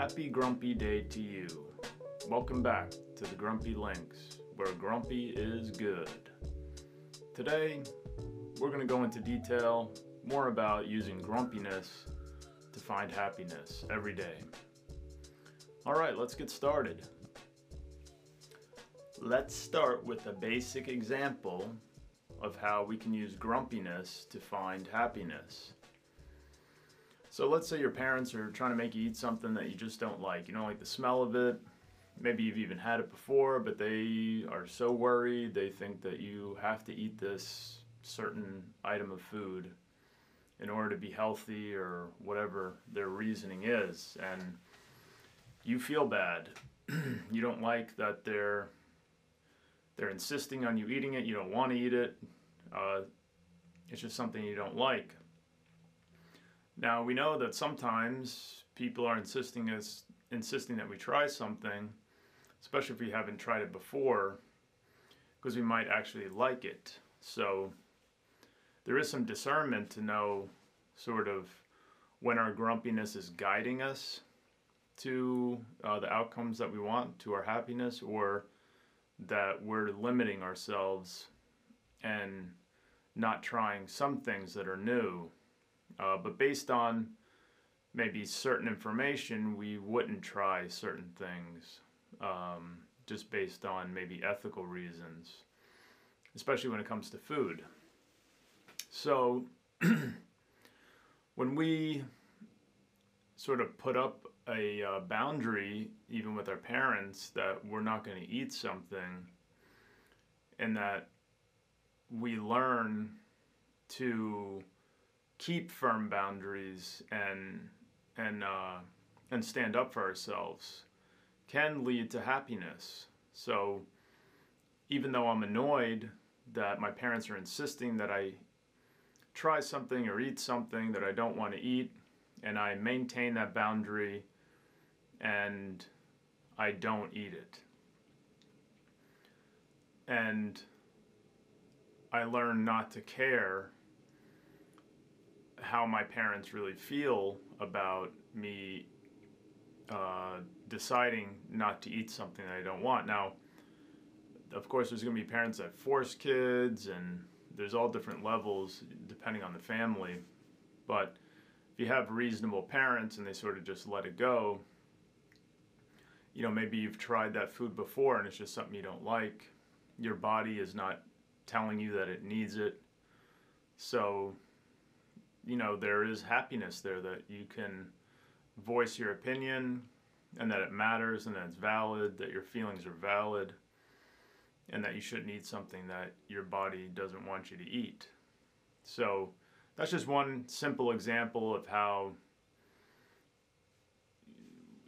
Happy Grumpy Day to you. Welcome back to the Grumpy Lynx, where grumpy is good. Today, we're going to go into detail more about using grumpiness to find happiness every day. All right, let's get started. Let's start with a basic example of how we can use grumpiness to find happiness. So let's say your parents are trying to make you eat something that you just don't like. You don't like the smell of it. Maybe you've even had it before, but they are so worried they think that you have to eat this certain item of food in order to be healthy or whatever their reasoning is. And you feel bad. you don't like that they're they're insisting on you eating it. You don't want to eat it. Uh, it's just something you don't like. Now we know that sometimes people are insisting us insisting that we try something, especially if we haven't tried it before, because we might actually like it. So there is some discernment to know sort of when our grumpiness is guiding us to uh, the outcomes that we want, to our happiness, or that we're limiting ourselves and not trying some things that are new uh, but based on maybe certain information, we wouldn't try certain things um, just based on maybe ethical reasons, especially when it comes to food. So when we sort of put up a uh, boundary, even with our parents, that we're not going to eat something, and that we learn to keep firm boundaries and and uh, and stand up for ourselves can lead to happiness. So even though I'm annoyed that my parents are insisting that I try something or eat something that I don't want to eat, and I maintain that boundary and I don't eat it. And I learn not to care how my parents really feel about me uh, deciding not to eat something that I don't want. Now, of course, there's going to be parents that force kids, and there's all different levels depending on the family. But if you have reasonable parents and they sort of just let it go, you know, maybe you've tried that food before and it's just something you don't like. Your body is not telling you that it needs it. So you know there is happiness there that you can voice your opinion and that it matters and that it's valid that your feelings are valid and that you shouldn't eat something that your body doesn't want you to eat. So that's just one simple example of how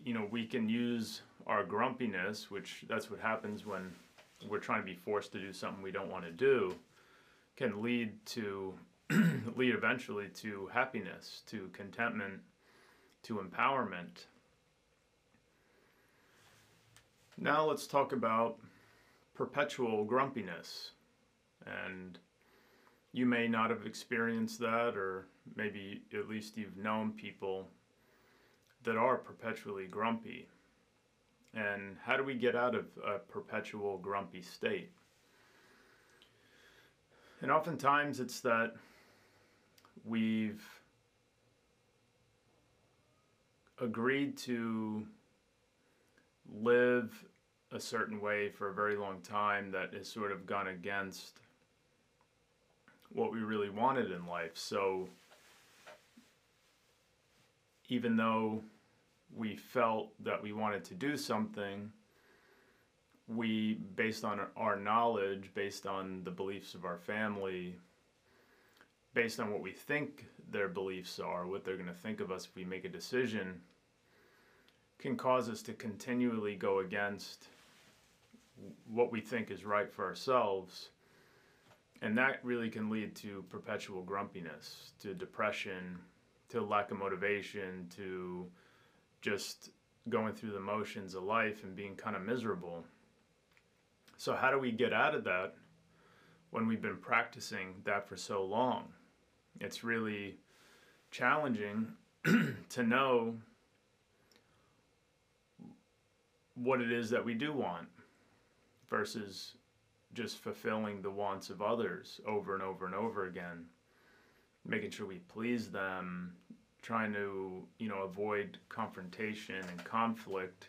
you know we can use our grumpiness which that's what happens when we're trying to be forced to do something we don't want to do can lead to lead eventually to happiness, to contentment, to empowerment. Now let's talk about perpetual grumpiness. And you may not have experienced that, or maybe at least you've known people that are perpetually grumpy. And how do we get out of a perpetual grumpy state? And oftentimes it's that we've agreed to live a certain way for a very long time that has sort of gone against what we really wanted in life. So even though we felt that we wanted to do something, we, based on our knowledge, based on the beliefs of our family, based on what we think their beliefs are, what they're going to think of us if we make a decision, can cause us to continually go against what we think is right for ourselves. And that really can lead to perpetual grumpiness, to depression, to lack of motivation, to just going through the motions of life and being kind of miserable. So, how do we get out of that when we've been practicing that for so long? It's really challenging to know what it is that we do want versus just fulfilling the wants of others over and over and over again making sure we please them trying to you know avoid confrontation and conflict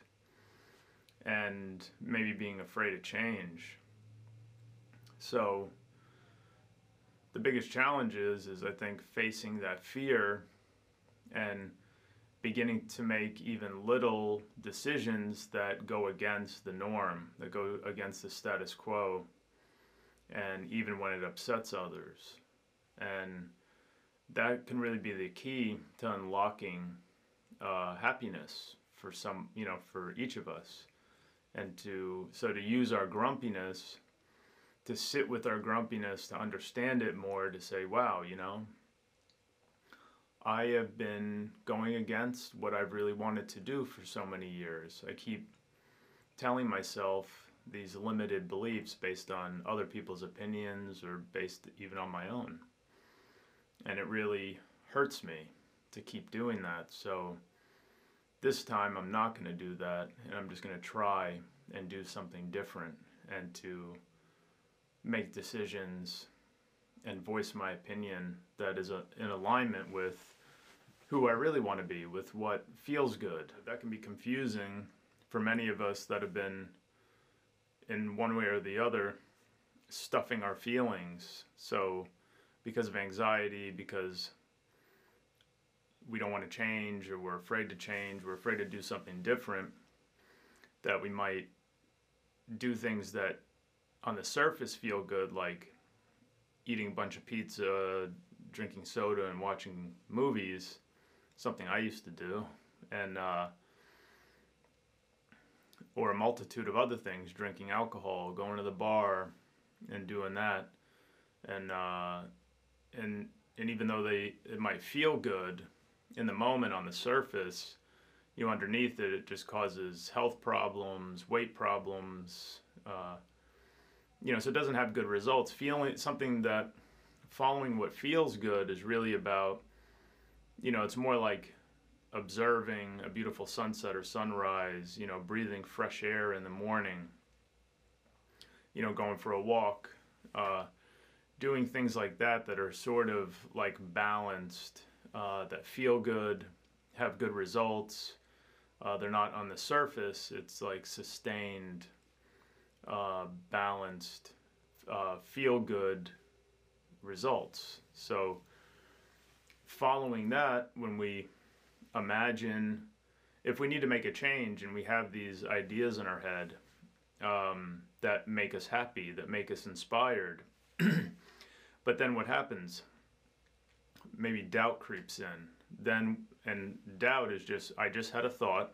and maybe being afraid of change. So the biggest challenge is is i think facing that fear and beginning to make even little decisions that go against the norm, that go against the status quo, and even when it upsets others. And that can really be the key to unlocking uh, happiness for some, you know, for each of us. And to, so to use our grumpiness, to sit with our grumpiness, to understand it more, to say, wow, you know, I have been going against what I've really wanted to do for so many years. I keep telling myself these limited beliefs based on other people's opinions or based even on my own. And it really hurts me to keep doing that. So this time I'm not going to do that and I'm just going to try and do something different and to make decisions and voice my opinion that is a, in alignment with who I really want to be, with what feels good. That can be confusing for many of us that have been, in one way or the other, stuffing our feelings. So, because of anxiety, because we don't want to change, or we're afraid to change, we're afraid to do something different, that we might do things that on the surface feel good, like eating a bunch of pizza, drinking soda, and watching movies something I used to do, and uh, or a multitude of other things, drinking alcohol, going to the bar, and doing that, and uh, and and even though they it might feel good in the moment on the surface, you know, underneath it, it just causes health problems, weight problems. Uh, you know, so it doesn't have good results. Feeling something that following what feels good is really about you know, it's more like observing a beautiful sunset or sunrise, you know, breathing fresh air in the morning, you know, going for a walk, uh, doing things like that that are sort of like balanced, uh, that feel good, have good results. Uh, they're not on the surface, it's like sustained, uh, balanced, uh, feel good results. So, following that, when we imagine if we need to make a change and we have these ideas in our head um, that make us happy, that make us inspired, but then what happens? Maybe doubt creeps in. Then, and doubt is just, I just had a thought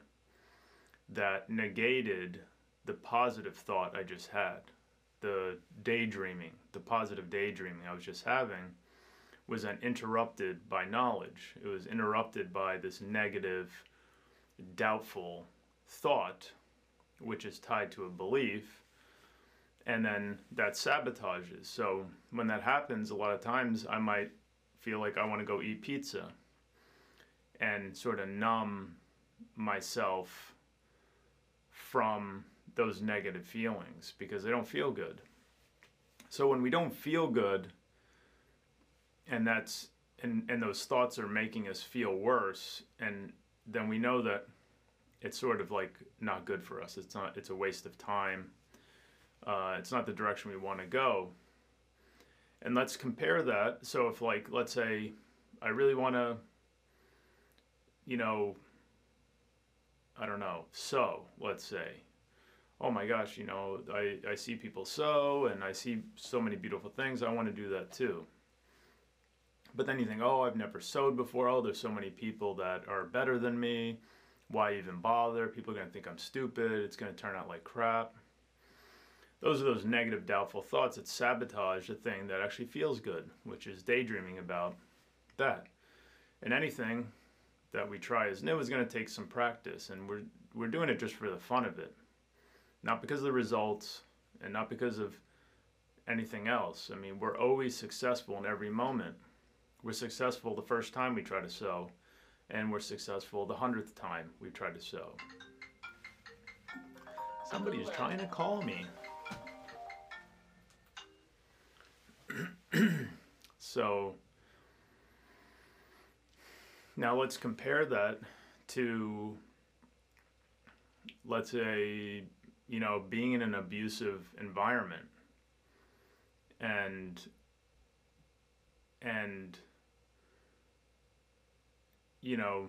that negated the positive thought I just had, the daydreaming, the positive daydreaming I was just having was then interrupted by knowledge. It was interrupted by this negative, doubtful thought, which is tied to a belief, and then that sabotages. So when that happens, a lot of times I might feel like I want to go eat pizza and sort of numb myself from those negative feelings because they don't feel good. So when we don't feel good, and that's and and those thoughts are making us feel worse and then we know that it's sort of like not good for us. It's not it's a waste of time. Uh, it's not the direction we want to go. And let's compare that. So if like let's say i really want to you know i don't know So, let's say oh my gosh you know i, I see people sew and i see so many beautiful things i want to do that too but then you think, oh, I've never sewed before. Oh, there's so many people that are better than me. Why even bother? People are going to think I'm stupid. It's going to turn out like crap. Those are those negative, doubtful thoughts that sabotage the thing that actually feels good, which is daydreaming about that. And anything that we try as new is going to take some practice, and we're we're doing it just for the fun of it, not because of the results, and not because of anything else. I mean, we're always successful in every moment we're successful the first time we try to sew, and we're successful the hundredth time we try to sew. Somebody's trying to call me. so now let's compare that to, let's say, you know, being in an abusive environment. And and you know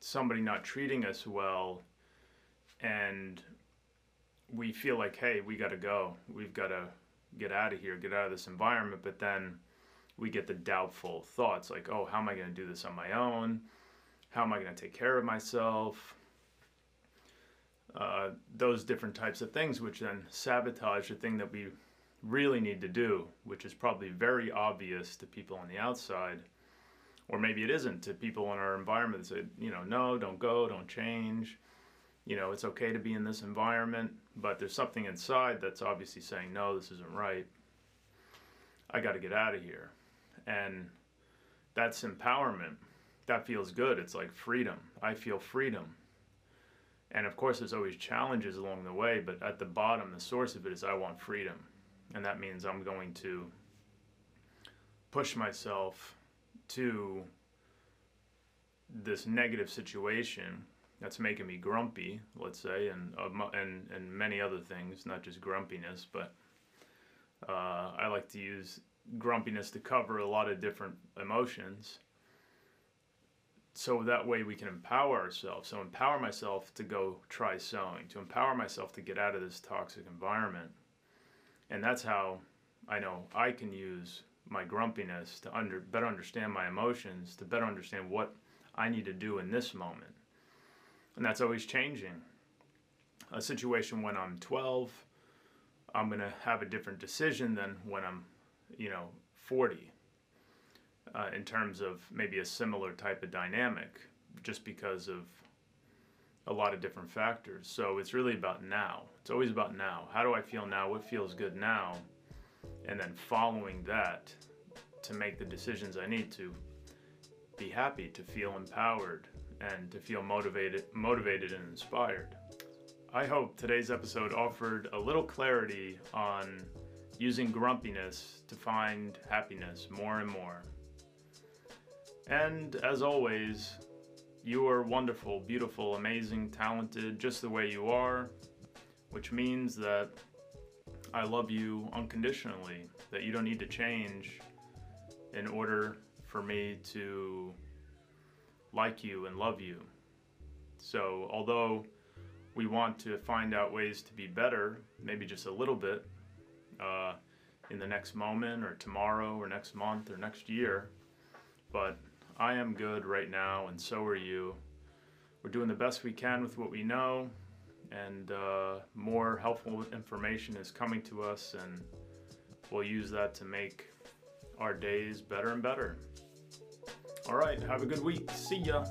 somebody not treating us well and we feel like hey we got to go. We've got to get out of here get out of this environment. But then we get the doubtful thoughts like oh how am i going to do this on my own? How am i going to take care of myself uh, those different types of things which then sabotage the thing that we really need to do, which is probably very obvious to people on the outside, or maybe it isn't to people in our environment that say, you know, no, don't go, don't change. You know, it's okay to be in this environment, but there's something inside that's obviously saying, no, this isn't right. I got to get out of here. And that's empowerment. That feels good. It's like freedom. I feel freedom. And of course, there's always challenges along the way, but at the bottom, the source of it is I want freedom and that means I'm going to push myself to this negative situation that's making me grumpy, let's say, and and and many other things, not just grumpiness, but uh, I like to use grumpiness to cover a lot of different emotions. So that way we can empower ourselves. So empower myself to go try sewing, to empower myself to get out of this toxic environment and that's how I know I can use my grumpiness to under better understand my emotions, to better understand what I need to do in this moment. And that's always changing. A situation when I'm 12, I'm going to have a different decision than when I'm, you know, 40. Uh, in terms of maybe a similar type of dynamic, just because of a lot of different factors. So it's really about now. It's always about now. How do I feel now? What feels good now? And then following that to make the decisions I need to be happy, to feel empowered, and to feel motivated, motivated and inspired. I hope today's episode offered a little clarity on using grumpiness to find happiness more and more. And as always, you are wonderful, beautiful, amazing, talented, just the way you are, which means that I love you unconditionally, that you don't need to change in order for me to like you and love you. So, although we want to find out ways to be better, maybe just a little bit, uh, in the next moment or tomorrow or next month or next year, but I am good right now, and so are you. We're doing the best we can with what we know, and uh, more helpful information is coming to us, and we'll use that to make our days better and better. All right, have a good week. See ya.